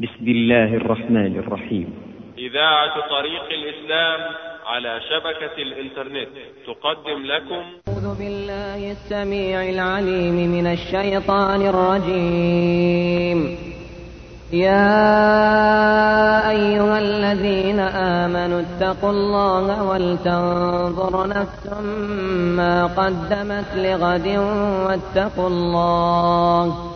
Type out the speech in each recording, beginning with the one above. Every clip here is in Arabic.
بسم الله الرحمن الرحيم. إذاعة طريق الإسلام على شبكة الإنترنت. تقدم لكم. أعوذ بالله السميع العليم من الشيطان الرجيم. يا أيها الذين آمنوا اتقوا الله ولتنظر نفس ما قدمت لغد واتقوا الله.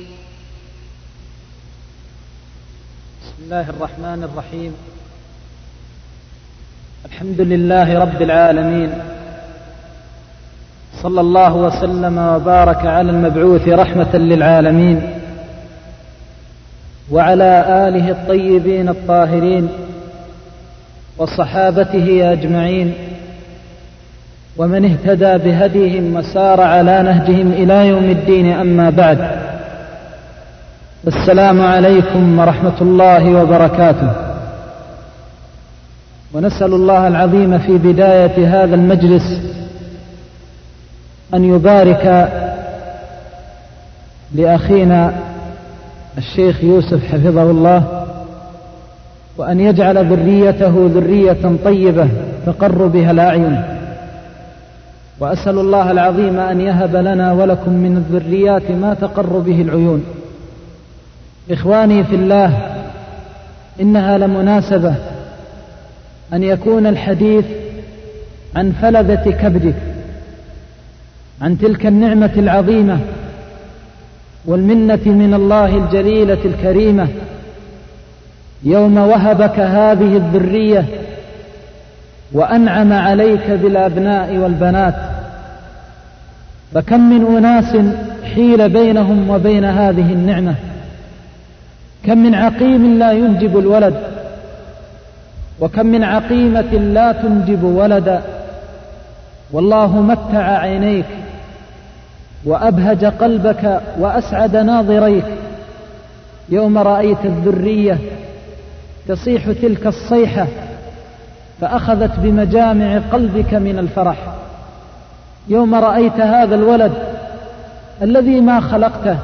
الله الرحمن الرحيم. الحمد لله رب العالمين. صلى الله وسلم وبارك على المبعوث رحمة للعالمين. وعلى آله الطيبين الطاهرين. وصحابته أجمعين. ومن اهتدى بهديهم وسار على نهجهم إلى يوم الدين أما بعد. السلام عليكم ورحمة الله وبركاته. ونسأل الله العظيم في بداية هذا المجلس أن يبارك لأخينا الشيخ يوسف حفظه الله وأن يجعل ذريته ذرية طيبة تقر بها الأعين. وأسأل الله العظيم أن يهب لنا ولكم من الذريات ما تقر به العيون. إخواني في الله إنها لمناسبة أن يكون الحديث عن فلذة كبدك عن تلك النعمة العظيمة والمنة من الله الجليلة الكريمة يوم وهبك هذه الذرية وأنعم عليك بالأبناء والبنات. فكم من أناس حيل بينهم وبين هذه النعمة؟ كم من عقيم لا ينجب الولد وكم من عقيمة لا تنجب ولدا. والله متع عينيك وأبهج قلبك وأسعد ناظريك. يوم رأيت الذرية تصيح تلك الصيحة فأخذت بمجامع قلبك من الفرح. يوم رأيت هذا الولد الذي ما خلقته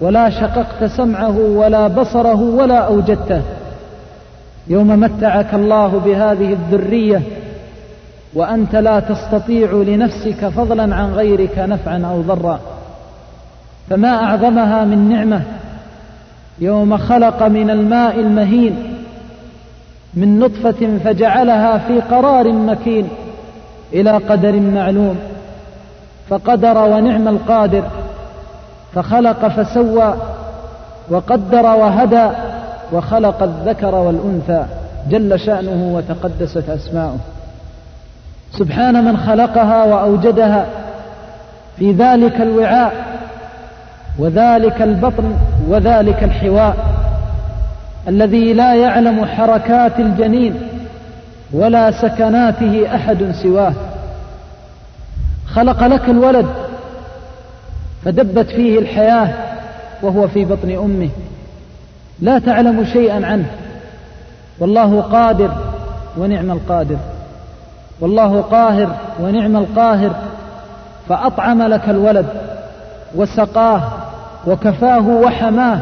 ولا شققت سمعه ولا بصره ولا أوجدته. يوم متعك الله بهذه الذرية وأنت لا تستطيع لنفسك فضلا عن غيرك نفعا أو ضرا. فما أعظمها من نعمة؟ يوم خلق من الماء المهين من نطفة فجعلها في قرار مكين إلى قدر معلوم. فقدر ونعم القادر. فخلق فسوى وقدر وهدى وخلق الذكر والأنثى جل شأنه وتقدست أسماؤه. سبحان من خلقها وأوجدها في ذلك الوعاء وذلك البطن وذلك الحواء الذي لا يعلم حركات الجنين ولا سكناته أحد سواه. خلق لك الولد فدبت فيه الحياة وهو في بطن أمه. لا تعلم شيئا عنه. والله قادر ونعم القادر. والله قاهر ونعم القاهر. فأطعم لك الولد وسقاه وكفاه وحماه.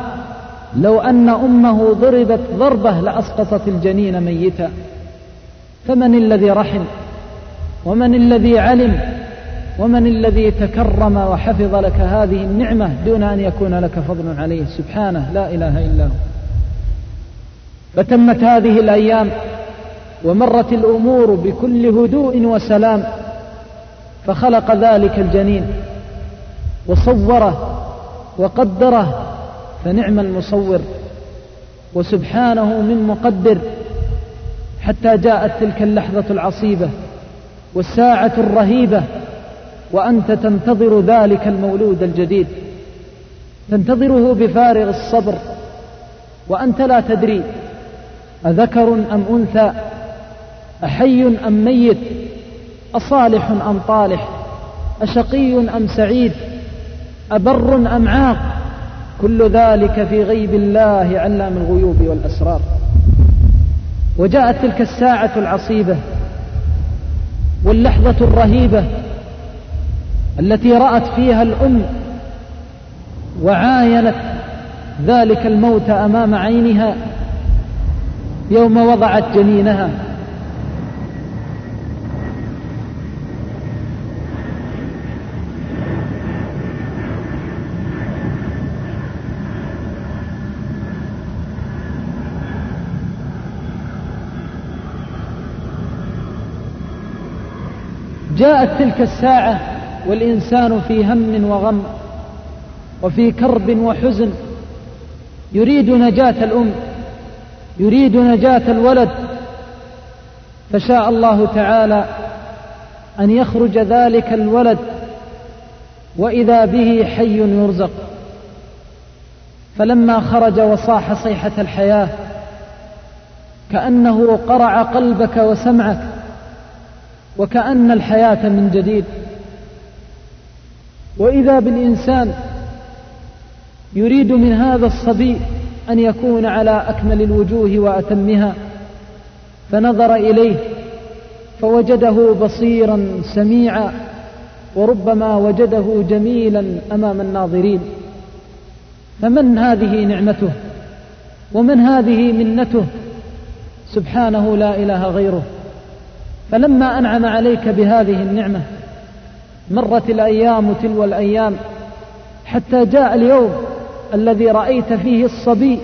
لو أن أمه ضربت ضربة لأسقطت الجنين ميتا. فمن الذي رحم ومن الذي علم ومن الذي تكرم وحفظ لك هذه النعمة دون أن يكون لك فضل عليه؟ سبحانه لا إله إلا هو. فتمت هذه الأيام ومرت الأمور بكل هدوء وسلام فخلق ذلك الجنين وصوره وقدره فنعم المصور. وسبحانه من مقدر حتى جاءت تلك اللحظة العصيبة والساعة الرهيبة وأنت تنتظر ذلك المولود الجديد. تنتظره بفارغ الصبر. وأنت لا تدري أذكر أم أنثى؟ أحي أم ميت؟ أصالح أم طالح؟ أشقي أم سعيد؟ أبر أم عاق؟ كل ذلك في غيب الله علام الغيوب والأسرار. وجاءت تلك الساعة العصيبة واللحظة الرهيبة التي رأت فيها الأم وعاينت ذلك الموت أمام عينها يوم وضعت جنينها. جاءت تلك الساعة والإنسان في هم وغم وفي كرب وحزن. يريد نجاة الأم يريد نجاة الولد. فشاء الله تعالى أن يخرج ذلك الولد وإذا به حي يرزق. فلما خرج وصاح صيحة الحياة كأنه قرع قلبك وسمعك وكأن الحياة من جديد. وإذا بالإنسان يريد من هذا الصبي أن يكون على أكمل الوجوه وأتمها فنظر إليه فوجده بصيرا سميعا وربما وجده جميلا أمام الناظرين. فمن هذه نعمته؟ ومن هذه منته؟ سبحانه لا إله غيره. فلما أنعم عليك بهذه النعمة مرت الأيام تلو الأيام حتى جاء اليوم الذي رأيت فيه الصبي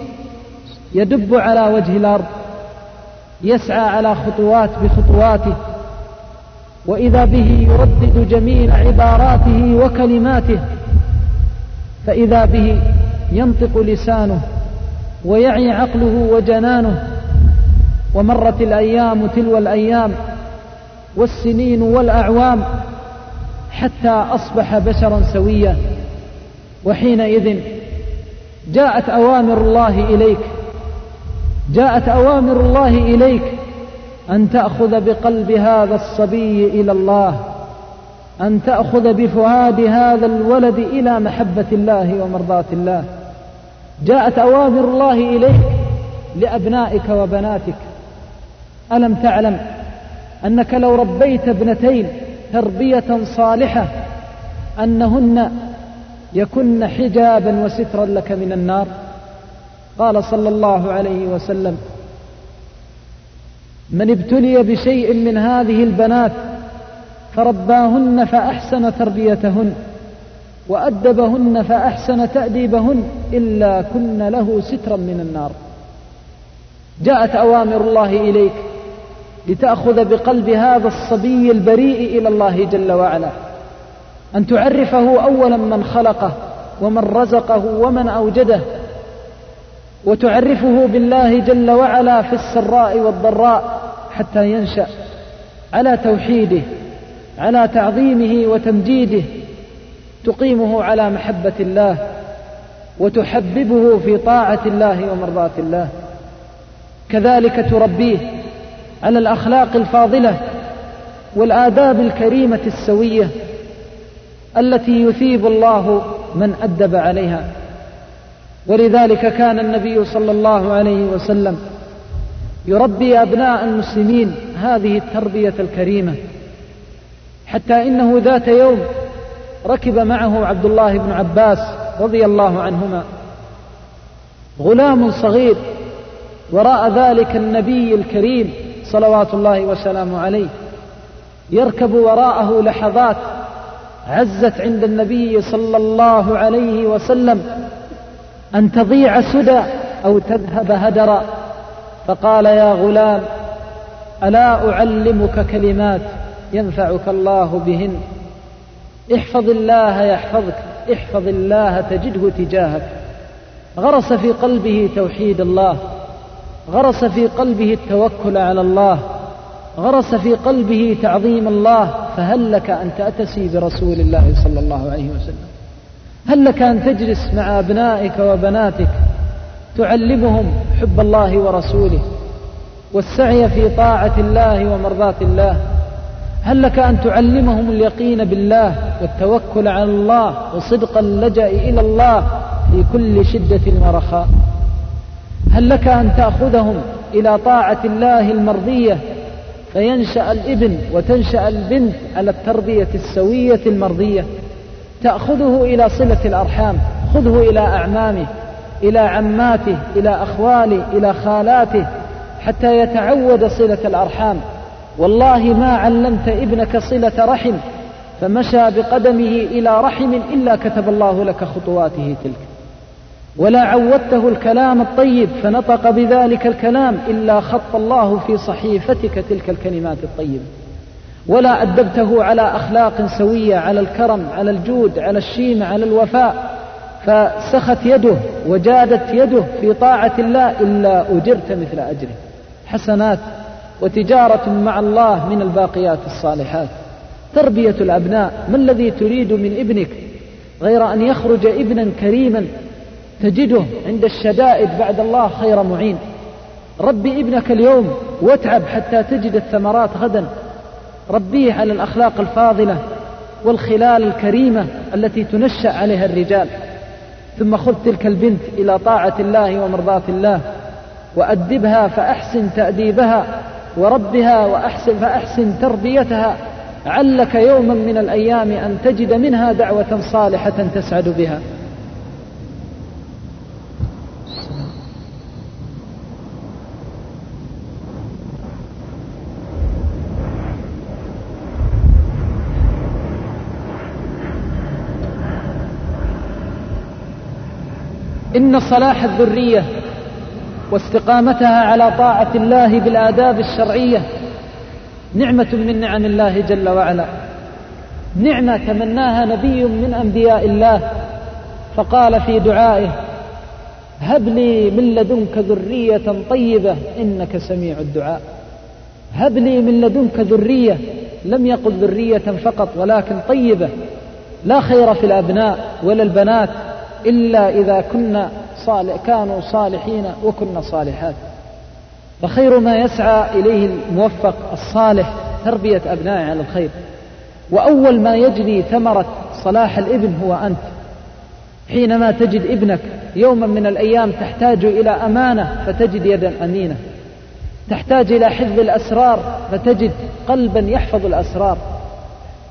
يدب على وجه الأرض يسعى على خطوات بخطواته وإذا به يردد جميل عباراته وكلماته فإذا به ينطق لسانه ويعي عقله وجنانه ومرت الأيام تلو الأيام والسنين والأعوام حتى أصبح بشرا سويا. وحينئذ جاءت أوامر الله إليك. جاءت أوامر الله إليك أن تأخذ بقلب هذا الصبي إلى الله أن تأخذ بفؤاد هذا الولد إلى محبة الله ومرضاة الله. جاءت أوامر الله إليك لأبنائك وبناتك. ألم تعلم أنك لو ربيت ابنتين تربية صالحة أنهن يكن حجابا وسترا لك من النار. قال صلى الله عليه وسلم من ابتلي بشيء من هذه البنات فرباهن فأحسن تربيتهن وأدبهن فأحسن تأديبهن إلا كن له سترا من النار. جاءت أوامر الله إليك لتأخذ بقلب هذا الصبي البريء إلى الله جل وعلا. أن تعرفه أولا من خلقه ومن رزقه ومن أوجده. وتعرفه بالله جل وعلا في السراء والضراء حتى ينشأ. على توحيده على تعظيمه وتمجيده. تقيمه على محبة الله. وتحببه في طاعة الله ومرضاة الله. كذلك تربيه. على الأخلاق الفاضلة والآداب الكريمة السوية التي يثيب الله من أدب عليها. ولذلك كان النبي صلى الله عليه وسلم يربي أبناء المسلمين هذه التربية الكريمة حتى إنه ذات يوم ركب معه عبد الله بن عباس رضي الله عنهما. غلام صغير وراء ذلك النبي الكريم صلوات الله وسلامه عليه يركب وراءه لحظات عزت عند النبي صلى الله عليه وسلم أن تضيع سدى أو تذهب هدرا فقال يا غلام ألا أعلمك كلمات ينفعك الله بهن؟ احفظ الله يحفظك احفظ الله تجده تجاهك. غرس في قلبه توحيد الله غرس في قلبه التوكل على الله غرس في قلبه تعظيم الله فهل لك أن تأتسي برسول الله صلى الله عليه وسلم؟ هل لك أن تجلس مع أبنائك وبناتك تعلمهم حب الله ورسوله والسعي في طاعة الله ومرضاة الله؟ هل لك أن تعلمهم اليقين بالله والتوكل على الله وصدق اللجأ إلى الله في كل شدة ورخاء؟ هل لك أن تأخذهم إلى طاعة الله المرضية؟ فينشأ الإبن وتنشأ البنت على التربية السوية المرضية. تأخذه إلى صلة الأرحام خذه إلى أعمامه إلى عماته إلى أخواله إلى خالاته حتى يتعود صلة الأرحام. والله ما علمت ابنك صلة رحم فمشى بقدمه إلى رحم إلا كتب الله لك خطواته تلك. ولا عودته الكلام الطيب فنطق بذلك الكلام إلا خط الله في صحيفتك تلك الكلمات الطيبة ولا أدبته على أخلاق سوية على الكرم على الجود على الشيمة على الوفاء. فسخت يده وجادت يده في طاعة الله إلا أجرت مثل أجره. حسنات وتجارة مع الله من الباقيات الصالحات. تربية الأبناء ما الذي تريد من ابنك؟ غير أن يخرج ابنا كريما تجده عند الشدائد بعد الله خير معين. ربي ابنك اليوم واتعب حتى تجد الثمرات غدا. ربيه على الأخلاق الفاضلة والخلال الكريمة التي تنشأ عليها الرجال. ثم خذ تلك البنت إلى طاعة الله ومرضاة الله وأدبها فأحسن تأديبها وربها وأحسن فأحسن تربيتها. علك يوما من الأيام أن تجد منها دعوة صالحة تسعد بها. إن صلاح الذرية واستقامتها على طاعة الله بالآداب الشرعية نعمة من نعم الله جل وعلا. نعمة تمناها نبي من أنبياء الله فقال في دعائه هب لي من لدنك ذرية طيبة إنك سميع الدعاء. هب لي من لدنك ذرية لم يقل ذرية فقط ولكن طيبة لا خير في الأبناء ولا البنات إلا إذا كنا صالح كانوا صالحين وكنا صالحات. فخير ما يسعى إليه الموفق الصالح تربية أبنائه على الخير. وأول ما يجني ثمرة صلاح الإبن هو أنت. حينما تجد ابنك يوما من الأيام تحتاج إلى أمانة فتجد يدا أمينة. تحتاج إلى حفظ الأسرار فتجد قلبا يحفظ الأسرار.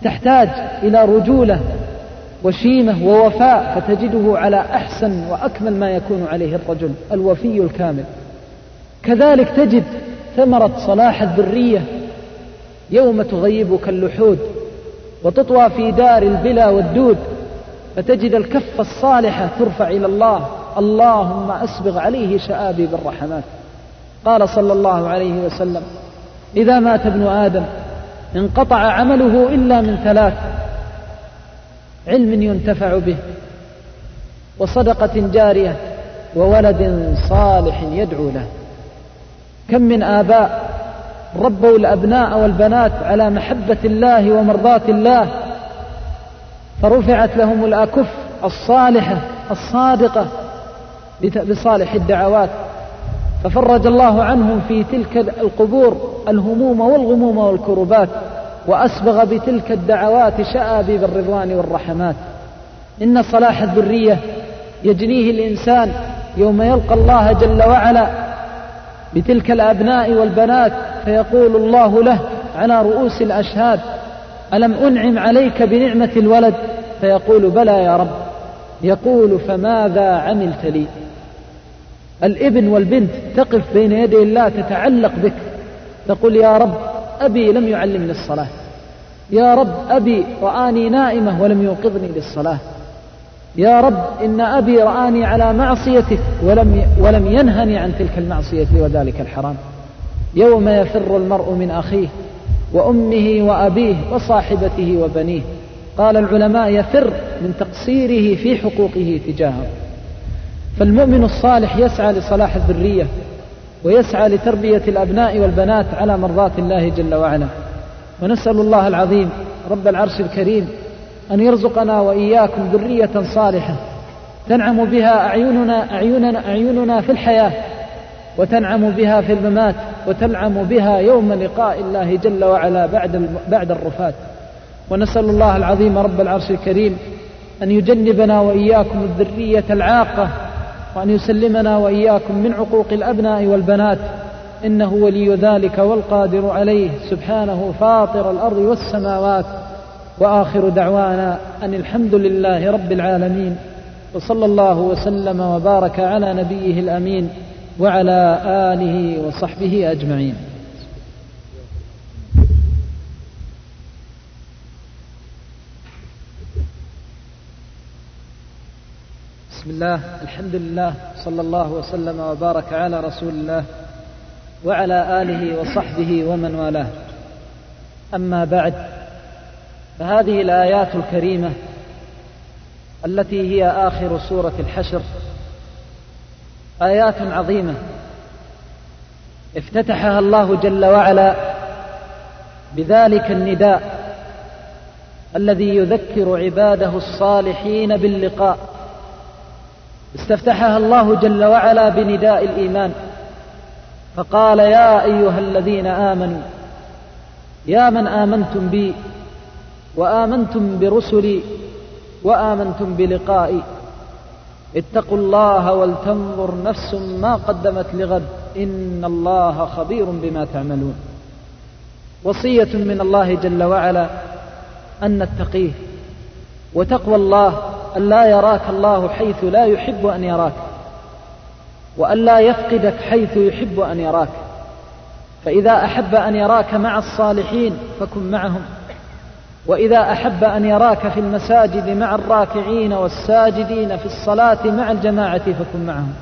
تحتاج إلى رجولة وشيمة ووفاء فتجده على أحسن وأكمل ما يكون عليه الرجل الوفي الكامل. كذلك تجد ثمرة صلاح الذرية يوم تغيبك اللحود وتطوى في دار البلا والدود فتجد الكف الصالحة ترفع إلى الله اللهم أسبغ عليه شآبي بالرحمات. قال صلى الله عليه وسلم إذا مات ابن آدم انقطع عمله إلا من ثلاث علم ينتفع به وصدقة جارية وولد صالح يدعو له. كم من آباء ربوا الأبناء والبنات على محبة الله ومرضاة الله فرفعت لهم الأكف الصالحة الصادقة بصالح الدعوات. ففرج الله عنهم في تلك القبور الهموم والغموم والكربات. وأسبغ بتلك الدعوات شآبيب الرضوان والرحمات. إن صلاح الذرية يجنيه الإنسان يوم يلقى الله جل وعلا بتلك الأبناء والبنات فيقول الله له على رؤوس الأشهاد ألم أنعم عليك بنعمة الولد؟ فيقول بلى يا رب. يقول فماذا عملت لي؟ الإبن والبنت تقف بين يدي الله تتعلق بك. تقول يا رب أبي لم يعلمني الصلاة. يا رب أبي رآني نائمة ولم يوقظني للصلاة. يا رب إن أبي رآني على معصيتك ولم ولم ينهني عن تلك المعصية وذلك الحرام. يوم يفر المرء من أخيه وأمه وأبيه وصاحبته وبنيه. قال العلماء يفر من تقصيره في حقوقه تجاهه. فالمؤمن الصالح يسعى لصلاح الذرية ويسعى لتربية الأبناء والبنات على مرضاة الله جل وعلا. ونسأل الله العظيم رب العرش الكريم أن يرزقنا وإياكم ذرية صالحة تنعم بها أعيننا أعيننا أعيننا في الحياة وتنعم بها في الممات وتنعم بها يوم لقاء الله جل وعلا بعد بعد الرفات. ونسأل الله العظيم رب العرش الكريم أن يجنبنا وإياكم الذرية العاقة وأن يسلمنا وإياكم من عقوق الأبناء والبنات. إنه ولي ذلك والقادر عليه. سبحانه فاطر الأرض والسماوات. وآخر دعوانا أن الحمد لله رب العالمين. وصلى الله وسلم وبارك على نبيه الأمين. وعلى آله وصحبه أجمعين. بسم الله الحمد لله صلى الله وسلم وبارك على رسول الله وعلى آله وصحبه ومن والاه. أما بعد فهذه الآيات الكريمة التي هي آخر سورة الحشر آيات عظيمة افتتحها الله جل وعلا بذلك النداء الذي يذكر عباده الصالحين باللقاء. استفتحها الله جل وعلا بنداء الإيمان. فقال يا أيها الذين آمنوا يا من آمنتم بي وآمنتم برسلي وآمنتم بلقائي. اتقوا الله ولتنظر نفس ما قدمت لغد. إن الله خبير بما تعملون. وصية من الله جل وعلا أن نتقيه وتقوى الله أن لا يراك الله حيث لا يحب أن يراك وأن لا يفقدك حيث يحب أن يراك. فإذا أحب أن يراك مع الصالحين فكن معهم وإذا أحب أن يراك في المساجد مع الراكعين والساجدين في الصلاة مع الجماعة فكن معهم.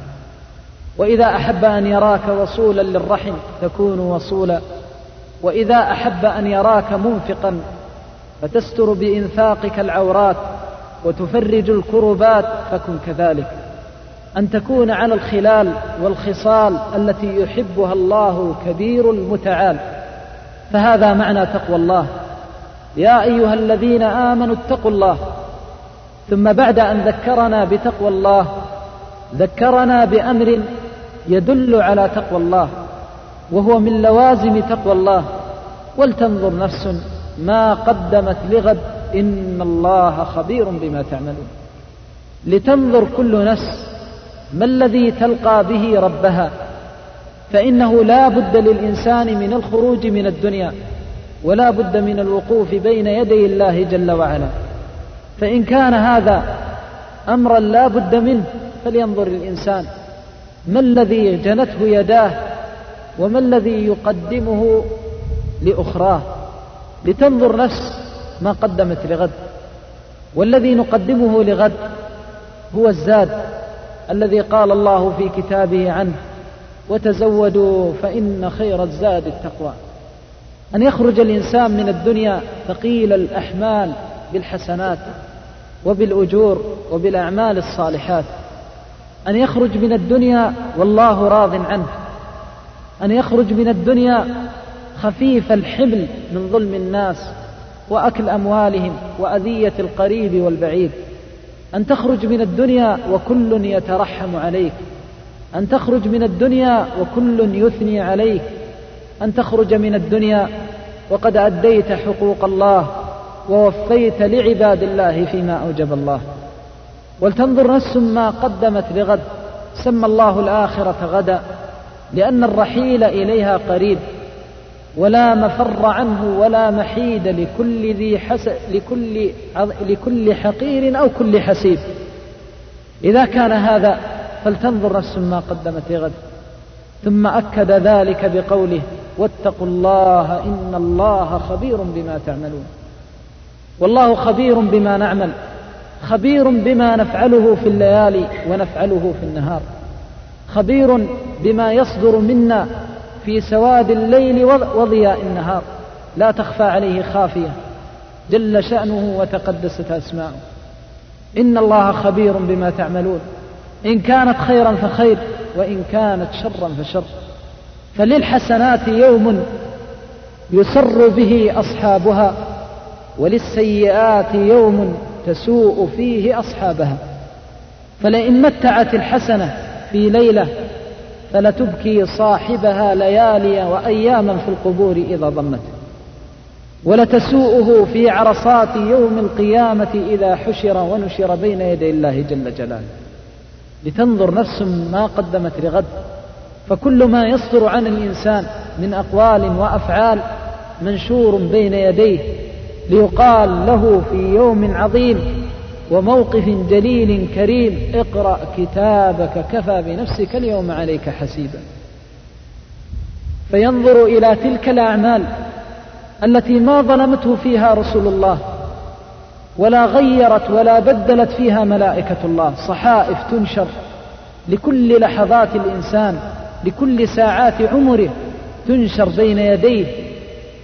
وإذا أحب أن يراك وصولا للرحم تكون وصولا وإذا أحب أن يراك منفقا فتستر بإنفاقك العورات وتفرج الكربات فكن كذلك. أن تكون على الخلال والخصال التي يحبها الله الكبير المتعال. فهذا معنى تقوى الله. يا أيها الذين آمنوا اتقوا الله. ثم بعد أن ذكرنا بتقوى الله ذكرنا بأمر يدل على تقوى الله وهو من لوازم تقوى الله. ولتنظر نفس ما قدمت لغد إن الله خبير بما تعملون. لتنظر كل نفس ما الذي تلقى به ربها فإنه لا بد للإنسان من الخروج من الدنيا ولا بد من الوقوف بين يدي الله جل وعلا. فإن كان هذا أمرا لا بد منه فلينظر الإنسان ما الذي جنته يداه وما الذي يقدمه لأخراه. لتنظر نفس ما قدمت لغد. والذي نقدمه لغد هو الزاد الذي قال الله في كتابه عنه وتزودوا فإن خير الزاد التقوى. أن يخرج الإنسان من الدنيا ثقيل الأحمال بالحسنات وبالأجور وبالأعمال الصالحات. أن يخرج من الدنيا والله راض عنه. أن يخرج من الدنيا خفيف الحمل من ظلم الناس وأكل أموالهم وأذية القريب والبعيد. أن تخرج من الدنيا وكل يترحم عليك. أن تخرج من الدنيا وكل يثني عليك. أن تخرج من الدنيا وقد أديت حقوق الله ووفيت لعباد الله فيما أوجب الله. ولتنظر نفس ما قدمت لغد. سمى الله الآخرة غدا. لأن الرحيل إليها قريب. ولا مفر عنه ولا محيد لكل ذي حس لكل لكل حقير أو كل حسيب. إذا كان هذا فلتنظر نفس ما قدمت لغد. ثم أكد ذلك بقوله واتقوا الله إن الله خبير بما تعملون. والله خبير بما نعمل خبير بما نفعله في الليالي ونفعله في النهار. خبير بما يصدر منا في سواد الليل وضياء النهار. لا تخفى عليه خافية. جل شأنه وتقدست أسماؤه. إن الله خبير بما تعملون. إن كانت خيرا فخير وإن كانت شرا فشر. فللحسنات يوم يسر به أصحابها وللسيئات يوم تسوء فيه أصحابها. فلئن متعت الحسنة في ليلة فلتبكي صاحبها ليالي وأياما في القبور إذا ضمت. ولتسوءه في عرصات يوم القيامة إذا حشر ونشر بين يدي الله جل جلاله. لتنظر نفس ما قدمت لغد. فكل ما يصدر عن الإنسان من أقوال وأفعال منشور بين يديه ليقال له في يوم عظيم وموقف جليل كريم. اقرأ كتابك كفى بنفسك اليوم عليك حسيبا. فينظر إلى تلك الأعمال التي ما ظلمته فيها رسول الله ولا غيرت ولا بدلت فيها ملائكة الله. صحائف تنشر لكل لحظات الإنسان لكل ساعات عمره تنشر بين يديه.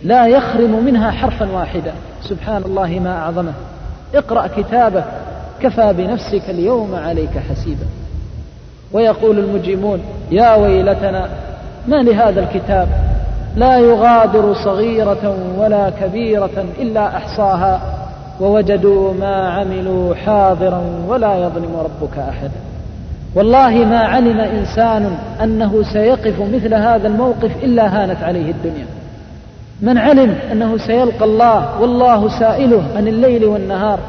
لا يخرم منها حرفا واحدا. سبحان الله ما أعظمه. اقرأ كتابك كفى بنفسك اليوم عليك حسيبا. ويقول المجرمون يا ويلتنا ما لهذا الكتاب؟ لا يغادر صغيرة ولا كبيرة إلا أحصاها. ووجدوا ما عملوا حاضرا ولا يظلم ربك أحدا. والله ما علم إنسان أنه سيقف مثل هذا الموقف إلا هانت عليه الدنيا. من علم أنه سيلقى الله والله سائله عن الليل والنهار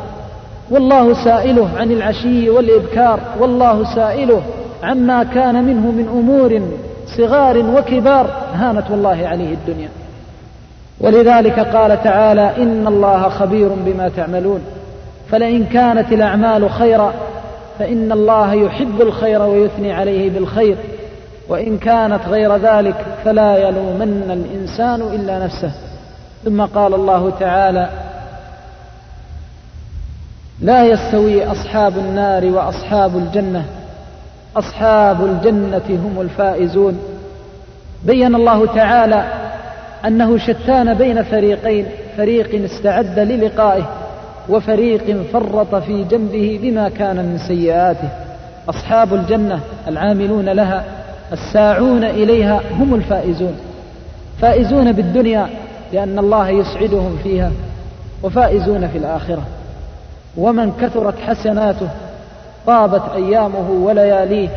والله سائله عن العشي والإبكار والله سائله عما كان منه من أمور صغار وكبار هانت والله عليه الدنيا. ولذلك قال تعالى إن الله خبير بما تعملون فلئن كانت الأعمال خيرا فإن الله يحب الخير ويثني عليه بالخير. وإن كانت غير ذلك فلا يلومن الإنسان إلا نفسه. ثم قال الله تعالى لا يستوي أصحاب النار وأصحاب الجنة. أصحاب الجنة هم الفائزون. بين الله تعالى أنه شتان بين فريقين فريق استعد للقائه وفريق فرط في جنبه بما كان من سيئاته. أصحاب الجنة العاملون لها الساعون إليها هم الفائزون. فائزون بالدنيا لأن الله يسعدهم فيها وفائزون في الآخرة. ومن كثرت حسناته طابت أيامه ولياليه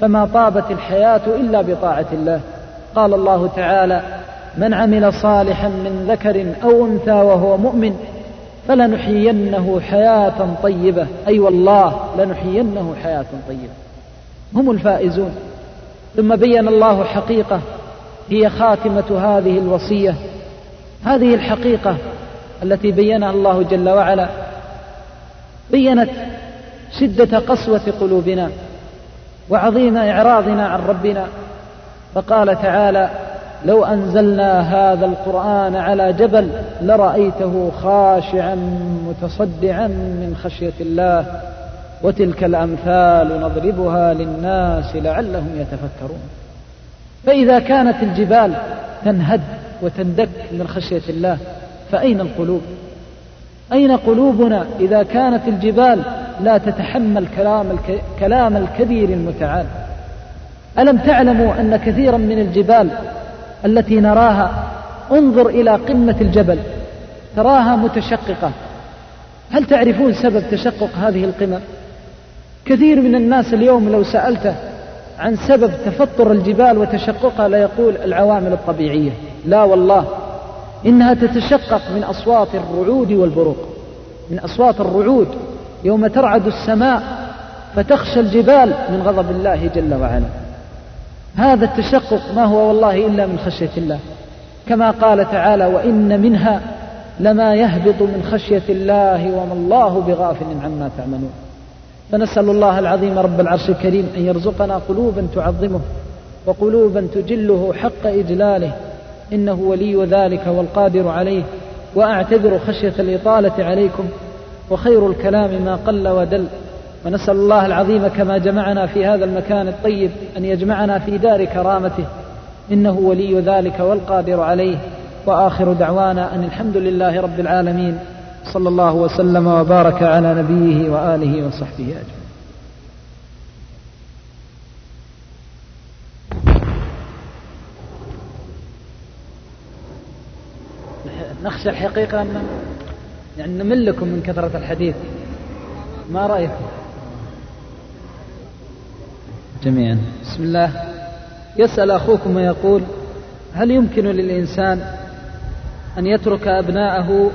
فما طابت الحياة إلا بطاعة الله. قال الله تعالى من عمل صالحا من ذكر أو أنثى وهو مؤمن فلنحيينه حياة طيبة. أي أيوة والله لنحيينه حياة طيبة. هم الفائزون. ثم بين الله حقيقة هي خاتمة هذه الوصية. هذه الحقيقة التي بينها الله جل وعلا بينت شدة قسوة قلوبنا وعظيم إعراضنا عن ربنا. فقال تعالى لو أنزلنا هذا القرآن على جبل لرأيته خاشعا متصدعا من خشية الله وتلك الأمثال نضربها للناس لعلهم يتفكرون. فإذا كانت الجبال تنهد وتندك من خشية الله فأين القلوب؟ أين قلوبنا إذا كانت الجبال لا تتحمل كلام, الك... كلام الكبير المتعال؟ ألم تعلموا أن كثيرا من الجبال التي نراها انظر إلى قمة الجبل تراها متشققة؟ هل تعرفون سبب تشقق هذه القمم كثير من الناس اليوم لو سألته عن سبب تفطر الجبال وتشققها لا يقول العوامل الطبيعية. لا والله إنها تتشقق من أصوات الرعود والبروق. من أصوات الرعود يوم ترعد السماء فتخشى الجبال من غضب الله جل وعلا. هذا التشقق ما هو والله إلا من خشية الله. كما قال تعالى وإن منها لما يهبط من خشية الله وما الله بغافل عما تعملون. فنسأل الله العظيم رب العرش الكريم أن يرزقنا قلوبا تعظمه وقلوبا تجله حق إجلاله. إنه ولي ذلك والقادر عليه. وأعتذر خشية الإطالة عليكم وخير الكلام ما قل ودل. ونسأل الله العظيم كما جمعنا في هذا المكان الطيب أن يجمعنا في دار كرامته. إنه ولي ذلك والقادر عليه. وآخر دعوانا أن الحمد لله رب العالمين. صلى الله وسلم وبارك على نبيه وآله وصحبه أجمعين. نخشى الحقيقة أن يعني نملكم من كثرة الحديث. ما رأيكم؟ جميعا. بسم الله. يسأل أخوكم ويقول هل يمكن للإنسان أن يترك أبناءه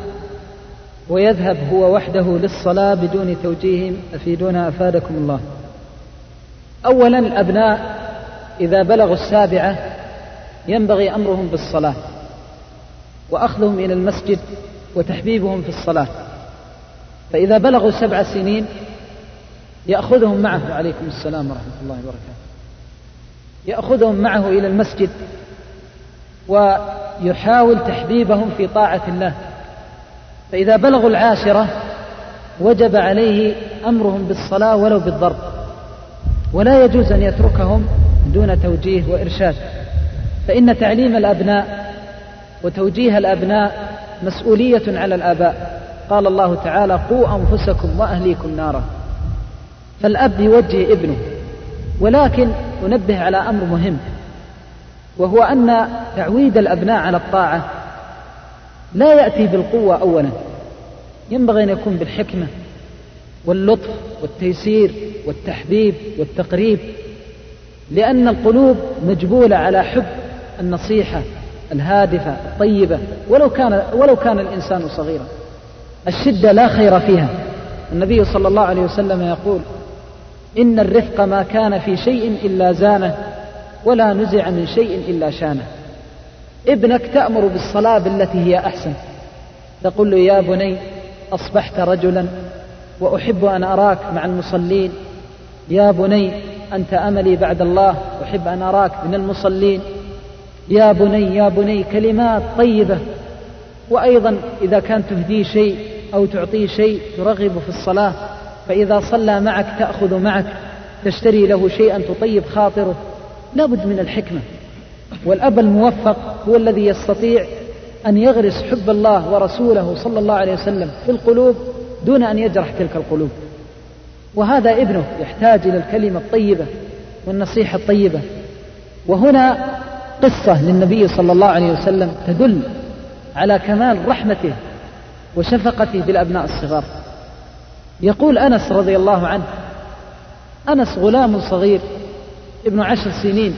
ويذهب هو وحده للصلاة بدون توجيه أفيدونا أفادكم الله. أولا الأبناء إذا بلغوا السابعة ينبغي أمرهم بالصلاة وأخذهم إلى المسجد وتحبيبهم في الصلاة. فإذا بلغوا سبع سنين يأخذهم معه. وعليكم السلام ورحمة الله وبركاته. يأخذهم معه إلى المسجد ويحاول تحبيبهم في طاعة الله. فإذا بلغوا العاشرة وجب عليه أمرهم بالصلاة ولو بالضرب. ولا يجوز أن يتركهم دون توجيه وإرشاد. فإن تعليم الأبناء وتوجيه الأبناء مسؤولية على الآباء. قال الله تعالى قوا أنفسكم وأهليكم نارا. فالأب يوجه ابنه. ولكن أنبه على أمر مهم وهو أن تعويد الأبناء على الطاعة لا يأتي بالقوة أولا. ينبغي أن يكون بالحكمة واللطف والتيسير والتحبيب والتقريب لأن القلوب مجبولة على حب النصيحة الهادفة الطيبة ولو كان ولو كان الإنسان صغيرا. الشدة لا خير فيها. النبي صلى الله عليه وسلم يقول إن الرفق ما كان في شيء إلا زانه ولا نزع من شيء إلا شانه. ابنك تأمر بالصلاة بالتي هي أحسن. تقول له يا بني أصبحت رجلا وأحب أن أراك مع المصلين. يا بني أنت أملي بعد الله أحب أن أراك من المصلين. يا بني يا بني كلمات طيبة. وأيضا إذا كان تهديه شيء أو تعطيه شيء ترغب في الصلاة فإذا صلى معك تأخذ معك تشتري له شيئا تطيب خاطره. لابد من الحكمة. والأب الموفق هو الذي يستطيع أن يغرس حب الله ورسوله صلى الله عليه وسلم في القلوب دون أن يجرح تلك القلوب. وهذا ابنه يحتاج إلى الكلمة الطيبة والنصيحة الطيبة. وهنا قصة للنبي صلى الله عليه وسلم تدل على كمال رحمته وشفقته بالأبناء الصغار. يقول أنس رضي الله عنه أنس غلام صغير ابن عشر سنين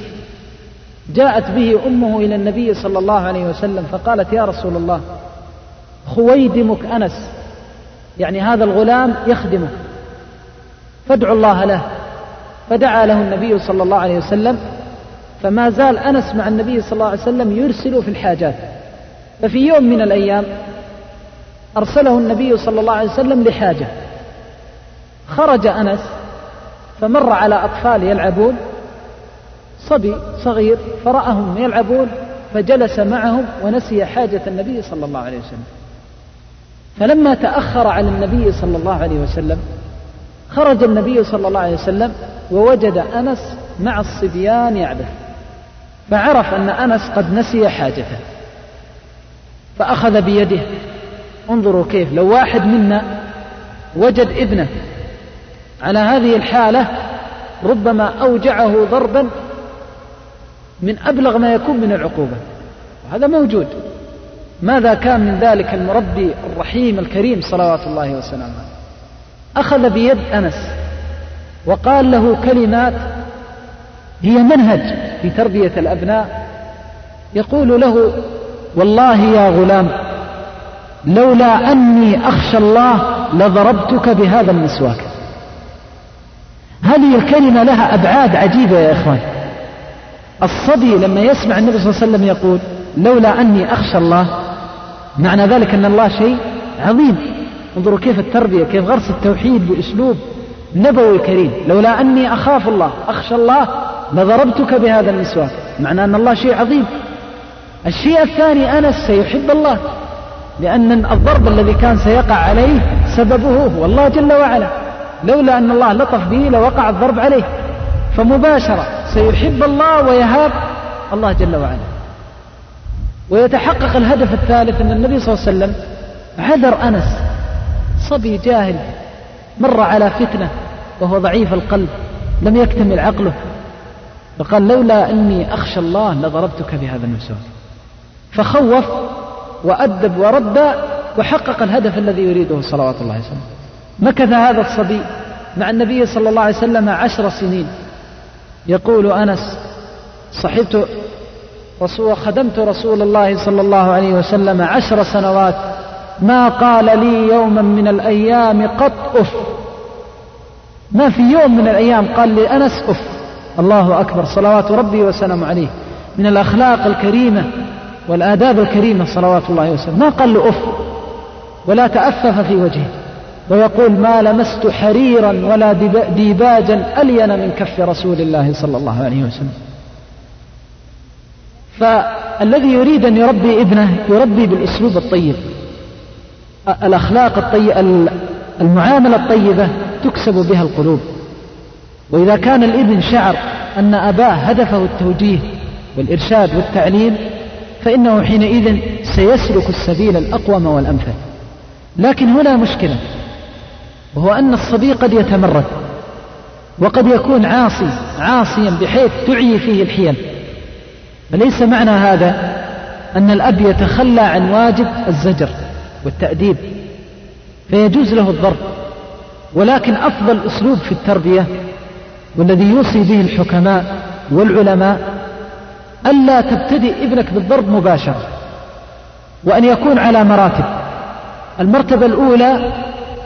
جاءت به أمه إلى النبي صلى الله عليه وسلم فقالت يا رسول الله خويدمك أنس يعني هذا الغلام يخدمك فادعوا الله له. فدعا له النبي صلى الله عليه وسلم فما زال أنس مع النبي صلى الله عليه وسلم يرسل في الحاجات. ففي يوم من الأيام أرسله النبي صلى الله عليه وسلم لحاجة. خرج أنس فمر على أطفال يلعبون صبي صغير فرأهم يلعبون فجلس معهم ونسي حاجة النبي صلى الله عليه وسلم. فلما تأخر على النبي صلى الله عليه وسلم خرج النبي صلى الله عليه وسلم ووجد أنس مع الصبيان يعبث. فعرف أن أنس قد نسي حاجته. فأخذ بيده. انظروا كيف لو واحد منا وجد ابنه على هذه الحالة ربما أوجعه ضربا من أبلغ ما يكون من العقوبة. وهذا موجود. ماذا كان من ذلك المربي الرحيم الكريم صلوات الله وسلامه؟ أخذ بيد أنس وقال له كلمات هي منهج في تربية الأبناء. يقول له والله يا غلام لولا أني أخشى الله لضربتك بهذا المسواك. هذه الكلمة لها أبعاد عجيبة يا إخوان. الصبي لما يسمع النبي صلى الله عليه وسلم يقول لولا أني أخشى الله. معنى ذلك أن الله شيء عظيم. انظروا كيف التربية كيف غرس التوحيد بأسلوب نبوي كريم. لولا أني أخاف الله أخشى الله لضربتك بهذا المسواك معنى أن الله شيء عظيم. الشيء الثاني أنس سيحب الله لأن الضرب الذي كان سيقع عليه سببه هو الله جل وعلا. لولا أن الله لطف به لوقع الضرب عليه. فمباشرة سيحب الله ويهاب الله جل وعلا. ويتحقق الهدف الثالث أن النبي صلى الله عليه وسلم عذر أنس صبي جاهل مر على فتنة وهو ضعيف القلب لم يكتمل عقله فقال لولا أني أخشى الله لضربتك بهذا المسواك فخوف وأدب ورد وحقق الهدف الذي يريده صلوات الله عليه وسلم. مكث هذا الصبي مع النبي صلى الله عليه وسلم عشر سنين. يقول أنس صحبت رسول خدمت رسول الله صلى الله عليه وسلم عشر سنوات ما قال لي يوما من الأيام قط أف. ما في يوم من الأيام قال لي أنس أف. الله أكبر صلوات ربي وسلام عليه. من الأخلاق الكريمة والآداب الكريمة صلوات الله وسلم ما قال له أف؟ ولا تأفف في وجهه. ويقول ما لمست حريرا ولا ديباجا ألين من كف رسول الله صلى الله عليه وسلم. فالذي يريد أن يربي ابنه يربي بالأسلوب الطيب. الأخلاق الطيبة المعاملة الطيبة تكسب بها القلوب. وإذا كان الابن شعر أن أباه هدفه التوجيه والإرشاد والتعليم فإنه حينئذ سيسلك السبيل الأقوم والأمثل لكن هنا مشكلة. وهو أن الصبي قد يتمرد وقد يكون عاصي عاصيا بحيث تعي فيه الحيل. فليس معنى هذا أن الأب يتخلى عن واجب الزجر والتأديب فيجوز له الضرب. ولكن أفضل أسلوب في التربية والذي يوصي به الحكماء والعلماء ألا تبتدئ ابنك بالضرب مباشرة وأن يكون على مراتب. المرتبة الأولى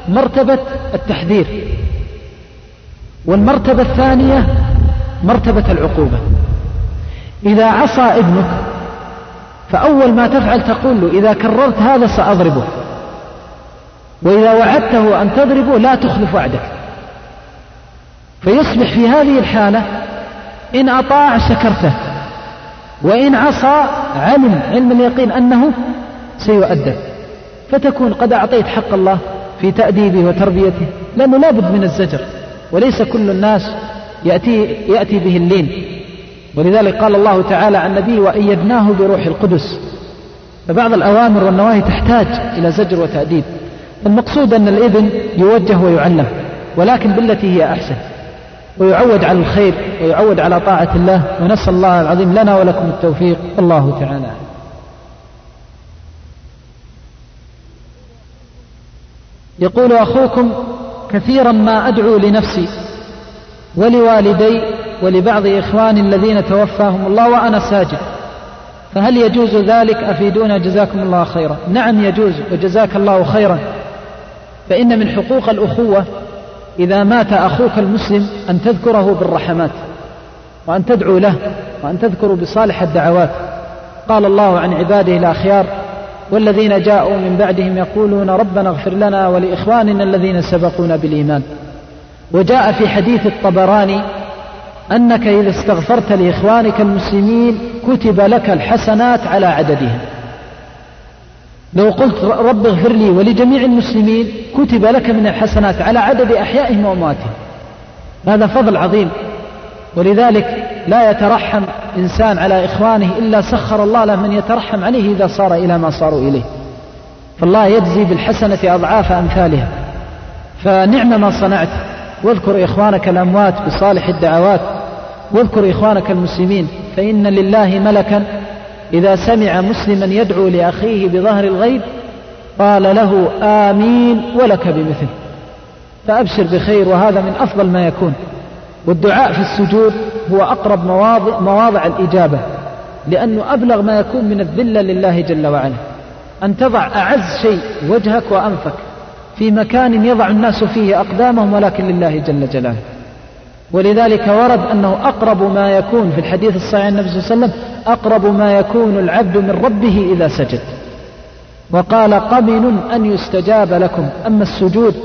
مرتبة التحذير والمرتبة الثانية مرتبة العقوبة. إذا عصى ابنك فأول ما تفعل تقول له إذا كررت هذا سأضربه. وإذا وعدته أن تضربه لا تخلف وعدك. فيصبح في هذه الحالة إن أطاع شكرته وإن عصى علم علم اليقين أنه سيؤدب. فتكون قد أعطيت حق الله في تأديبه وتربيته. لأنه لابد من الزجر. وليس كل الناس يأتي, يأتي به اللين. ولذلك قال الله تعالى عن النبي وأيدناه بروح القدس. فبعض الأوامر والنواهي تحتاج إلى زجر وتأديب. المقصود أن الإذن يوجه ويعلم ولكن بالتي هي أحسن. ويعود على الخير ويعود على طاعة الله ونسأل الله العظيم لنا ولكم التوفيق. الله تعالى يقول أخوكم كثيرا ما أدعو لنفسي ولوالدي ولبعض إخواني الذين توفاهم الله وأنا ساجد. فهل يجوز ذلك أفيدونا جزاكم الله خيرا؟ نعم يجوز وجزاك الله خيرا. فإن من حقوق الأخوة إذا مات أخوك المسلم أن تذكره بالرحمات وأن تدعو له وأن تذكر بصالح الدعوات. قال الله عن عباده الأخيار والذين جاءوا من بعدهم يقولون ربنا اغفر لنا ولإخواننا الذين سبقونا بالإيمان. وجاء في حديث الطبراني أنك إذا استغفرت لإخوانك المسلمين كتب لك الحسنات على عددهم. لو قلت رب اغفر لي ولجميع المسلمين كتب لك من الحسنات على عدد أحيائهم وأمواتهم. هذا فضل عظيم. ولذلك لا يترحم إنسان على إخوانه إلا سخر الله له من يترحم عليه إذا صار إلى ما صاروا إليه. فالله يجزي بالحسنة أضعاف أمثالها. فنعم ما صنعت. واذكر إخوانك الأموات بصالح الدعوات. واذكر إخوانك المسلمين. فإن لله ملكا إذا سمع مسلما يدعو لأخيه بظهر الغيب قال له آمين ولك بمثل. فأبشر بخير وهذا من أفضل ما يكون. والدعاء في السجود هو أقرب مواضع, مواضع الإجابة لأنه أبلغ ما يكون من الذلة لله جل وعلا. أن تضع أعز شيء وجهك وأنفك في مكان يضع الناس فيه أقدامهم ولكن لله جل جلاله. ولذلك ورد أنه أقرب ما يكون في الحديث الصحيح النبي صلى الله عليه وسلم أقرب ما يكون العبد من ربه إذا سجد. وقال قمن أن يستجاب لكم أما السجود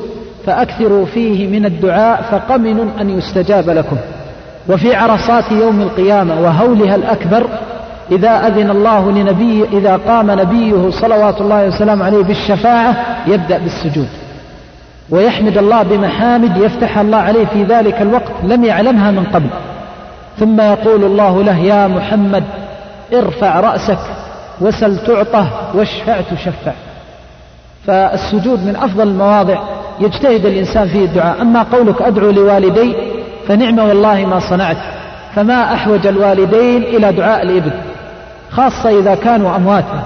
فأكثروا فيه من الدعاء فقمن أن يستجاب لكم. وفي عرصات يوم القيامة وهولها الأكبر إذا أذن الله لنبي إذا قام نبيه صلوات الله وسلامه عليه بالشفاعة يبدأ بالسجود. ويحمد الله بمحامد يفتح الله عليه في ذلك الوقت لم يعلمها من قبل. ثم يقول الله له يا محمد ارفع رأسك وسل تعطه واشفع تشفع. فالسجود من أفضل المواضع. يجتهد الإنسان فيه الدعاء. أما قولك أدعو لوالدي فنعم والله ما صنعت. فما أحوج الوالدين إلى دعاء الإبن خاصة إذا كانوا أمواتا.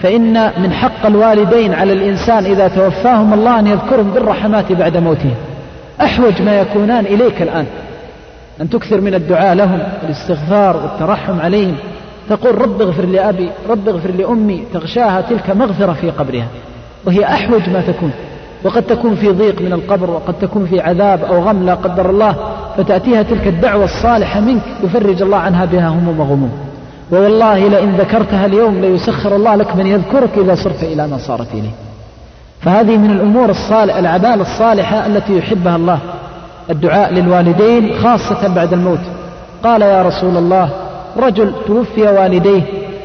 فإن من حق الوالدين على الإنسان إذا توفاهم الله أن يذكرهم بالرحمات بعد موتهم. أحوج ما يكونان إليك الآن. أن تكثر من الدعاء لهم والاستغفار والترحم عليهم. تقول رب اغفر لأبي رب اغفر لأمي تغشاها تلك مغفرة في قبرها. وهي أحوج ما تكون. وقد تكون في ضيق من القبر وقد تكون في عذاب أو غم لا قدر الله فتأتيها تلك الدعوة الصالحة منك يفرج الله عنها بها هموم وغموم. ووالله لئن ذكرتها اليوم ليسخر الله لك من يذكرك إذا صرت إلى ما صارت إليه. فهذه من الأمور الصالحة الأعمال الصالحة التي يحبها الله. الدعاء للوالدين خاصة بعد الموت. قال يا رسول الله رجل توفي والديه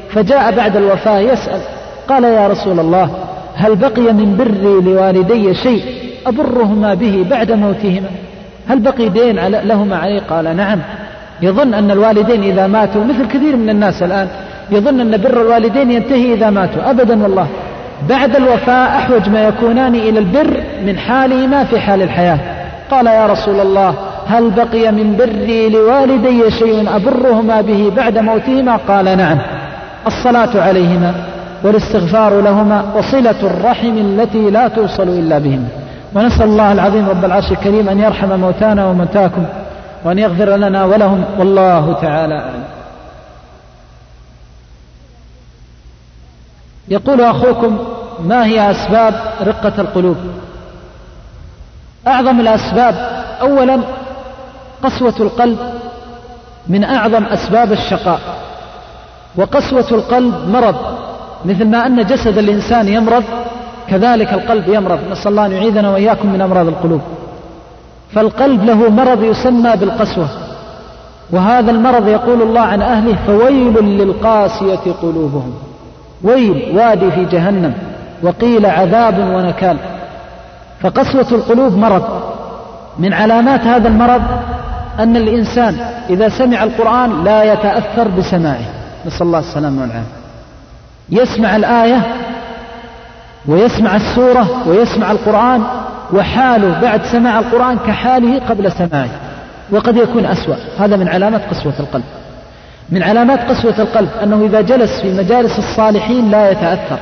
فجاء بعد الوفاة يسأل قال يا رسول الله هل بقي من بري لوالدي شيء أبرهما به بعد موتهما؟ هل بقي دين لهما عليه؟ قال نعم. يظن أن الوالدين إذا ماتوا مثل كثير من الناس الآن يظن أن بر الوالدين ينتهي إذا ماتوا. أبدا والله. بعد الوفاة أحوج ما يكونان إلى البر من حالهما في حال الحياة. قال يا رسول الله هل بقي من بري لوالدي شيء أبرهما به بعد موتهما؟ قال نعم. الصلاة عليهما. والاستغفار لهما وصلة الرحم التي لا توصل إلا بهما ونسأل الله العظيم رب العرش الكريم أن يرحم موتانا وموتاكم وأن يغفر لنا ولهم والله تعالى أعلم. يقول أخوكم ما هي أسباب رقة القلوب؟ أعظم الأسباب أولا قسوة القلب من أعظم أسباب الشقاء وقسوة القلب مرض. مثل ما أن جسد الإنسان يمرض كذلك القلب يمرض. نسأل الله أن يعيذنا وإياكم من أمراض القلوب. فالقلب له مرض يسمى بالقسوة. وهذا المرض يقول الله عن أهله فويل للقاسية قلوبهم. ويل وادي في جهنم. وقيل عذاب ونكال. فقسوة القلوب مرض. من علامات هذا المرض أن الإنسان إذا سمع القرآن لا يتأثر بسماعه. نسأل الله السلامة والعافية. يسمع الآية ويسمع السورة ويسمع القرآن وحاله بعد سماع القرآن كحاله قبل سماعه وقد يكون أسوأ. هذا من علامات قسوة القلب. من علامات قسوة القلب أنه إذا جلس في مجالس الصالحين لا يتأثر.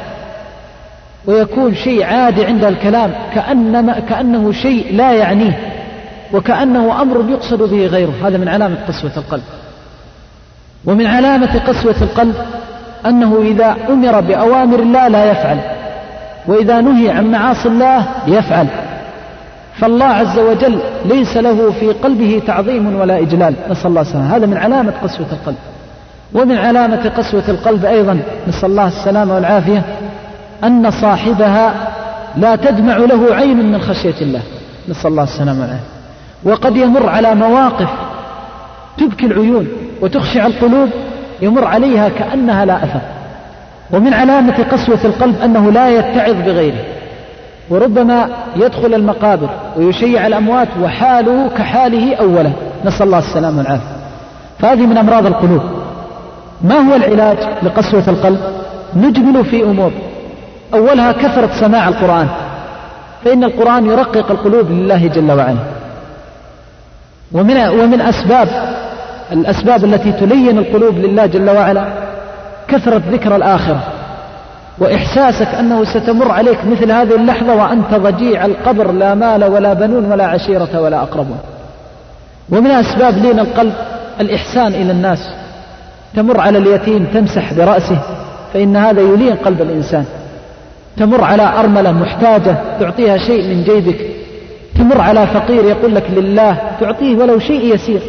ويكون شيء عادي عند الكلام كأنما كأنه شيء لا يعنيه وكأنه أمر يقصد به غيره. هذا من علامة قسوة القلب. ومن علامة قسوة القلب أنه إذا أمر بأوامر الله لا يفعل وإذا نهي عن معاصي الله يفعل. فالله عز وجل ليس له في قلبه تعظيم ولا إجلال. نسأل الله السلامة. هذا من علامة قسوة القلب. ومن علامة قسوة القلب أيضا نسأل الله السلامة والعافية أن صاحبها لا تدمع له عين من خشية الله. نسأل الله السلامة والعافية. وقد يمر على مواقف تبكي العيون وتخشع القلوب يمر عليها كأنها لا أثر. ومن علامة قسوة القلب أنه لا يتعظ بغيره. وربما يدخل المقابر ويشيع الأموات وحاله كحاله أولا. نسأل الله السلامة والعافية. فهذه من أمراض القلوب. ما هو العلاج لقسوة القلب؟ نجمل في أمور. أولها كثرة سماع القرآن. فإن القرآن يرقق القلوب لله جل وعلا. ومن ومن أسباب الأسباب التي تلين القلوب لله جل وعلا كثرة ذكر الآخرة وإحساسك أنه ستمر عليك مثل هذه اللحظة وأنت ضجيع القبر لا مال ولا بنون ولا عشيرة ولا أقربون ومن أسباب لين القلب الإحسان إلى الناس تمر على اليتيم تمسح برأسه فإن هذا يلين قلب الإنسان. تمر على أرملة محتاجة تعطيها شيء من جيبك. تمر على فقير يقول لك لله تعطيه ولو شيء يسير.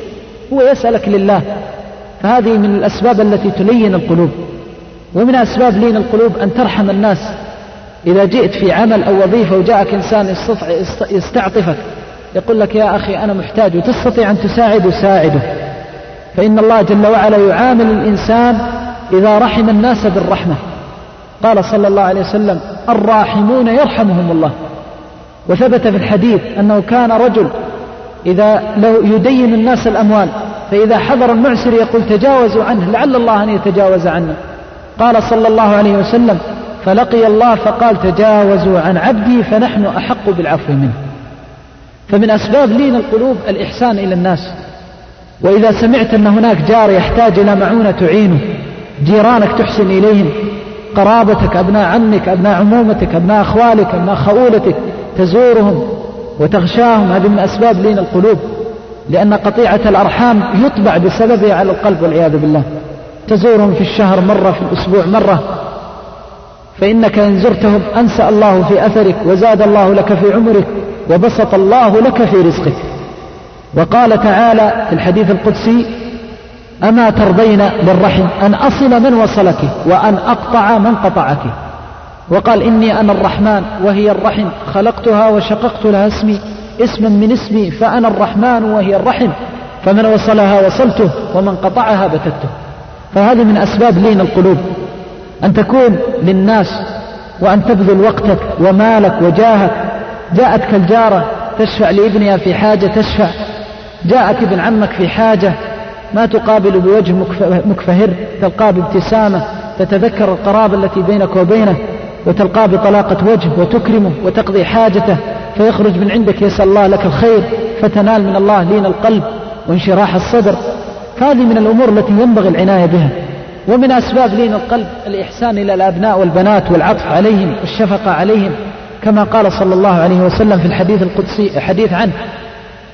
هو يسألك لله. فهذه من الأسباب التي تلين القلوب. ومن أسباب لين القلوب أن ترحم الناس. إذا جئت في عمل أو وظيفة وجاءك إنسان يستعطفك. يقول لك يا أخي أنا محتاج وتستطيع أن تساعد ساعده فإن الله جل وعلا يعامل الإنسان إذا رحم الناس بالرحمة. قال صلى الله عليه وسلم الراحمون يرحمهم الله. وثبت في الحديث أنه كان رجل إذا لو يدين الناس الأموال فإذا حضر المعسر يقول تجاوزوا عنه لعل الله أن يتجاوز عنا قال صلى الله عليه وسلم فلقي الله فقال تجاوزوا عن عبدي فنحن أحق بالعفو منه. فمن أسباب لين القلوب الإحسان إلى الناس. وإذا سمعت أن هناك جار يحتاج إلى معونة تعينه جيرانك تحسن إليهم قرابتك أبناء عمك أبناء عمومتك أبناء أخوالك أبناء خؤولتك تزورهم وتغشاهم هذه من أسباب لين القلوب لأن قطيعة الأرحام يطبع بسببها على القلب والعياذ بالله. تزورهم في الشهر مرة في الأسبوع مرة. فإنك إن زرتهم أنسى الله في أثرك وزاد الله لك في عمرك وبسط الله لك في رزقك. وقال تعالى في الحديث القدسي أما ترضين للرحم أن أصل من وصلك وأن أقطع من قطعك. وقال إني أنا الرحمن وهي الرحم خلقتها وشققت لها اسمي اسما من اسمي فأنا الرحمن وهي الرحم فمن وصلها وصلته ومن قطعها بتته. فهذه من أسباب لين القلوب أن تكون للناس وأن تبذل وقتك ومالك وجاهك. جاءتك الجارة تشفع لابنها في حاجة تشفع جاءك ابن عمك في حاجة ما تقابل بوجه مكفهر تلقاه بابتسامة تتذكر القرابة التي بينك وبينه. وتلقاه بطلاقة وجه وتكرمه وتقضي حاجته فيخرج من عندك يسأل الله لك الخير فتنال من الله لين القلب وانشراح الصدر. هذه من الأمور التي ينبغي العناية بها. ومن أسباب لين القلب الإحسان إلى الأبناء والبنات والعطف عليهم والشفقة عليهم كما قال صلى الله عليه وسلم في الحديث القدسي حديث عنه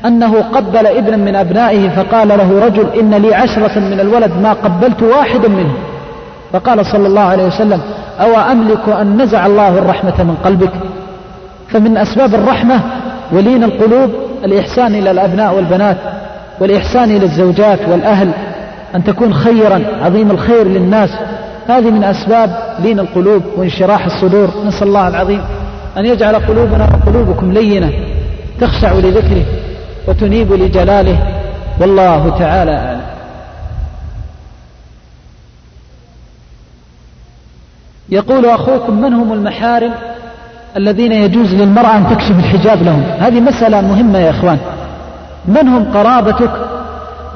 أنه قبل ابنا من أبنائه فقال له رجل إن لي عشرة من الولد ما قبلت واحدا منهم. فقال صلى الله عليه وسلم أو أملك أن نزع الله الرحمة من قلبك؟ فمن أسباب الرحمة ولين القلوب الإحسان إلى الأبناء والبنات والإحسان إلى الزوجات والأهل أن تكون خيرا عظيم الخير للناس. هذه من أسباب لين القلوب وانشراح الصدور. نسأل الله العظيم أن يجعل قلوبنا وقلوبكم لينة تخشع لذكره وتنيب لجلاله. والله تعالى أعلم. يقول أخوكم من هم المحارم الذين يجوز للمرأة أن تكشف الحجاب لهم؟ هذه مسألة مهمة يا إخوان. من هم قرابتك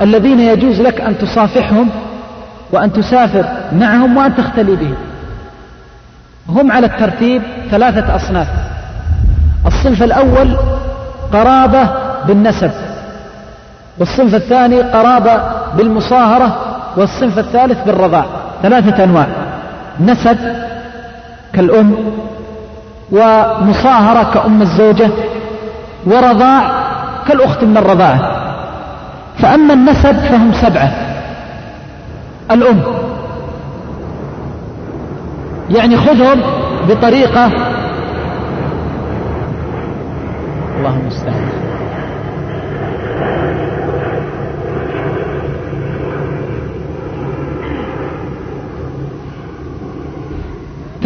الذين يجوز لك أن تصافحهم وأن تسافر معهم وأن تختلي بهم؟ هم على الترتيب ثلاثة أصناف. الصنف الأول قرابة بالنسب والصنف الثاني قرابة بالمصاهرة والصنف الثالث بالرضاع. ثلاثة أنواع. نسب كالأم ومصاهرة كأم الزوجة ورضاع كالأخت من الرضاعة. فأما النسب فهم سبعة. الأم. يعني خذهم بطريقة الله المستعان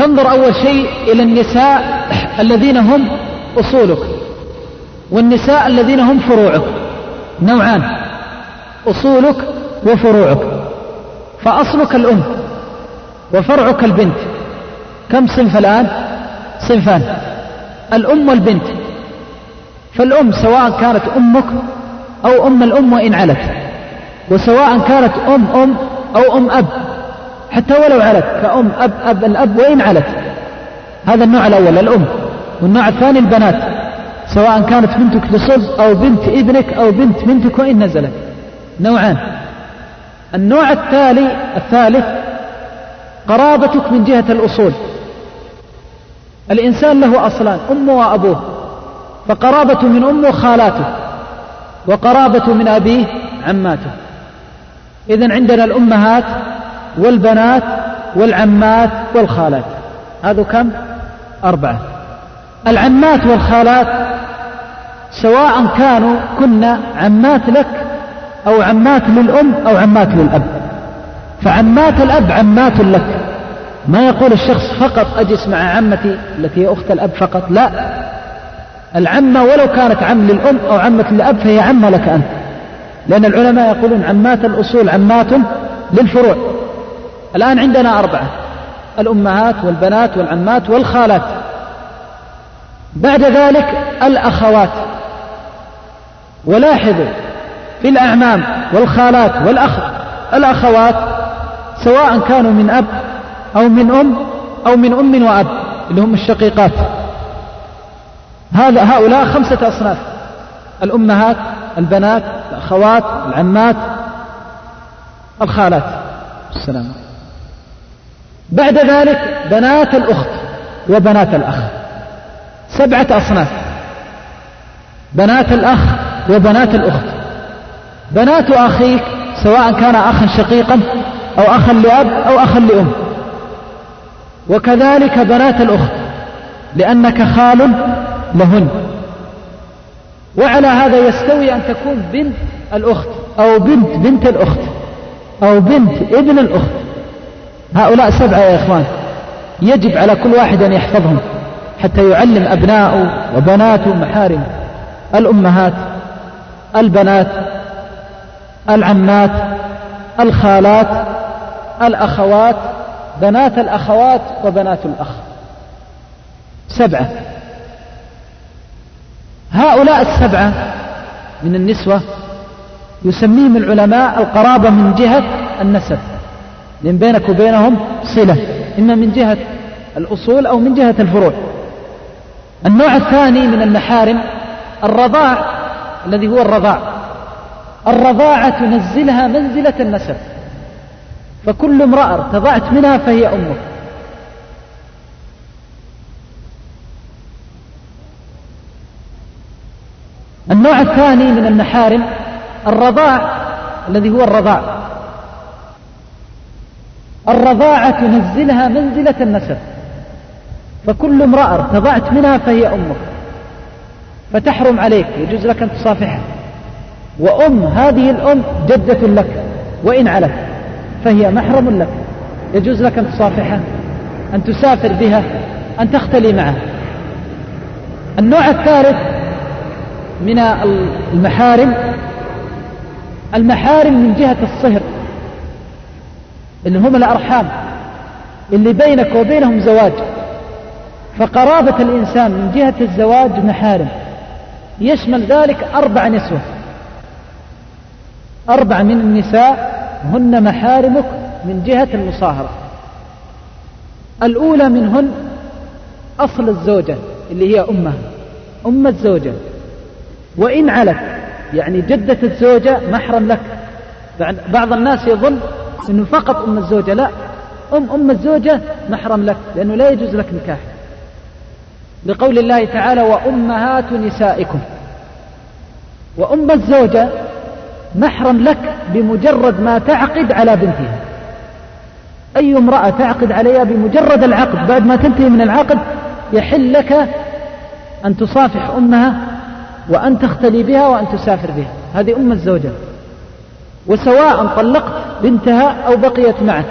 تنظر أول شيء إلى النساء الذين هم أصولك والنساء الذين هم فروعك نوعان أصولك وفروعك فأصلك الأم وفرعك البنت كم صنف الآن؟ صنفان الأم والبنت فالأم سواء كانت أمك أو أم الأم وإن علت وسواء كانت أم أم أو أم أب حتى ولو علت كأم أب أب الأب وإن علت. هذا النوع الأول الأم. والنوع الثاني البنات. سواء كانت بنتك تصب أو بنت ابنك أو بنت بنتك وإن نزلت. نوعان. النوع التالي الثالث قرابتك من جهة الأصول. الإنسان له أصلان أمه وأبوه. فقرابة من أمه خالاته وقرابة من أبيه عماته. إذا عندنا الأمهات والبنات والعمات والخالات. هذا كم؟ أربعة. العمات والخالات سواء كانوا كنا عمات لك أو عمات للأم أو عمات للأب. فعمات الأب عمات لك. ما يقول الشخص فقط أجلس مع عمتي التي هي أخت الأب فقط لا. العمة ولو كانت عم للأم أو عمة للأب فهي عمة لك أنت. لأن العلماء يقولون عمات الأصول عمات للفروع. الآن عندنا أربعة. الأمهات والبنات والعمات والخالات. بعد ذلك الأخوات. ولاحظوا في الأعمام والخالات والأخ الأخوات سواء كانوا من أب أو من أم أو من أم وأب اللي هم الشقيقات. هذا هؤلاء خمسة أصناف. الأمهات البنات الأخوات العمات الخالات. السلام بعد ذلك بنات الأخت وبنات الأخ. سبعة أصناف. بنات الأخ وبنات الأخت. بنات أخيك سواء كان أخا شقيقا أو أخا لأب أو أخا لأم. وكذلك بنات الأخت لأنك خال لهن. وعلى هذا يستوي أن تكون بنت الأخت أو بنت بنت الأخت أو بنت ابن الأخت. هؤلاء سبعة يا إخوان. يجب على كل واحد أن يحفظهم حتى يعلم أبناءه وبناته محارم. الأمهات البنات العمات الخالات الأخوات بنات الأخوات وبنات الأخ. سبعة. هؤلاء السبعة من النسوة يسميهم العلماء القرابة من جهة النسب. لأن بينك وبينهم صلة. إما من جهة الأصول أو من جهة الفروع. النوع الثاني من المحارم الرضاع الذي هو الرضاع. الرضاعة تنزلها منزلة النسب. فكل امرأة ارتضعت منها فهي أمك النوع الثاني من المحارم الرضاع الذي هو الرضاع. الرضاعة تنزلها منزلة النسب. فكل امرأة ارتضعت منها فهي أمك. فتحرم عليك يجوز لك أن تصافحها. وأم هذه الأم جدة لك وإن علت فهي محرم لك. يجوز لك أن تصافحها أن تسافر بها أن تختلي معها. النوع الثالث من المحارم المحارم من جهة الصهر. اللي هم الأرحام. اللي بينك وبينهم زواج. فقرابة الإنسان من جهة الزواج محارم. يشمل ذلك أربع نسوة. أربع من النساء هن محارمك من جهة المصاهرة. الأولى منهن أصل الزوجة اللي هي أمها. أم الزوجة. وإن علت يعني جدة الزوجة محرم لك. بعض الناس يظن أنه فقط أم الزوجة لا. أم أم الزوجة محرم لك لأنه لا يجوز لك نكاح. لقول الله تعالى وأمهات نسائكم. وأم الزوجة محرم لك بمجرد ما تعقد على بنتها. أي امرأة تعقد عليها بمجرد العقد بعد ما تنتهي من العقد يحل لك أن تصافح أمها وأن تختلي بها وأن تسافر بها. هذه أم الزوجة. وسواء طلقت بنتها أو بقيت معك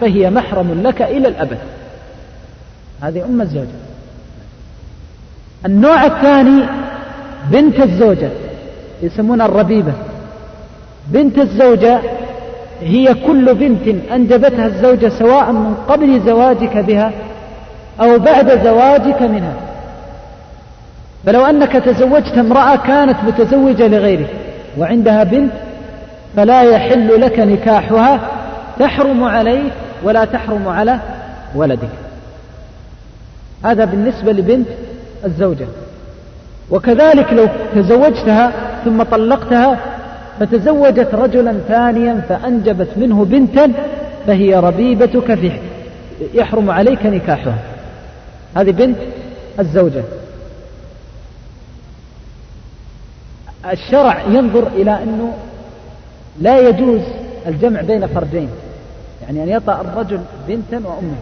فهي محرم لك إلى الأبد. هذه أم الزوجة. النوع الثاني بنت الزوجة يسمونها الربيبة. بنت الزوجة هي كل بنت أنجبتها الزوجة سواء من قبل زواجك بها أو بعد زواجك منها. فلو أنك تزوجت امرأة كانت متزوجة لغيرك وعندها بنت فلا يحل لك نكاحها تحرم عليك ولا تحرم على ولدك. هذا بالنسبة لبنت الزوجة. وكذلك لو تزوجتها ثم طلقتها فتزوجت رجلا ثانيا فأنجبت منه بنتا فهي ربيبتك في يحرم عليك نكاحها. هذه بنت الزوجة. الشرع ينظر إلى أنه لا يجوز الجمع بين فردين. يعني أن يطأ الرجل بنتا وأمه.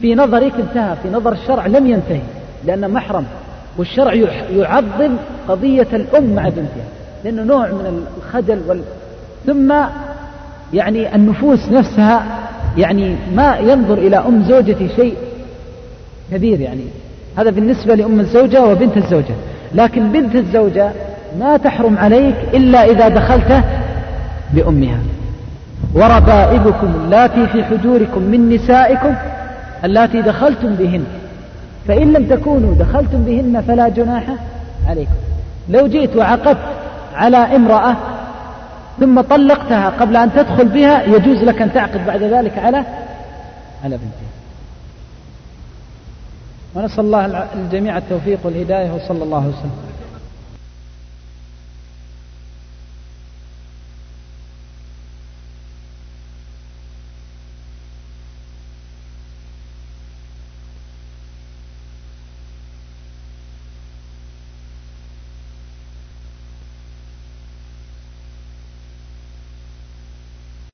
في نظرك انتهى في نظر الشرع لم ينتهي لأنه محرم. والشرع يعظم قضية الأم مع بنتها لأنه نوع من الخجل وال... ثم يعني النفوس نفسها يعني ما ينظر إلى أم زوجتي شيء كبير يعني. هذا بالنسبة لأم الزوجة وبنت الزوجة. لكن بنت الزوجة ما تحرم عليك إلا إذا دخلت بأمها وربائبكم اللاتي في حجوركم من نسائكم اللاتي دخلتم بهن. فإن لم تكونوا دخلتم بهن فلا جناح عليكم. لو جئت وعقدت على امرأة ثم طلقتها قبل أن تدخل بها يجوز لك أن تعقد بعد ذلك على على بنتها. ونسأل الله الجميع التوفيق والهداية وصلى الله وسلم.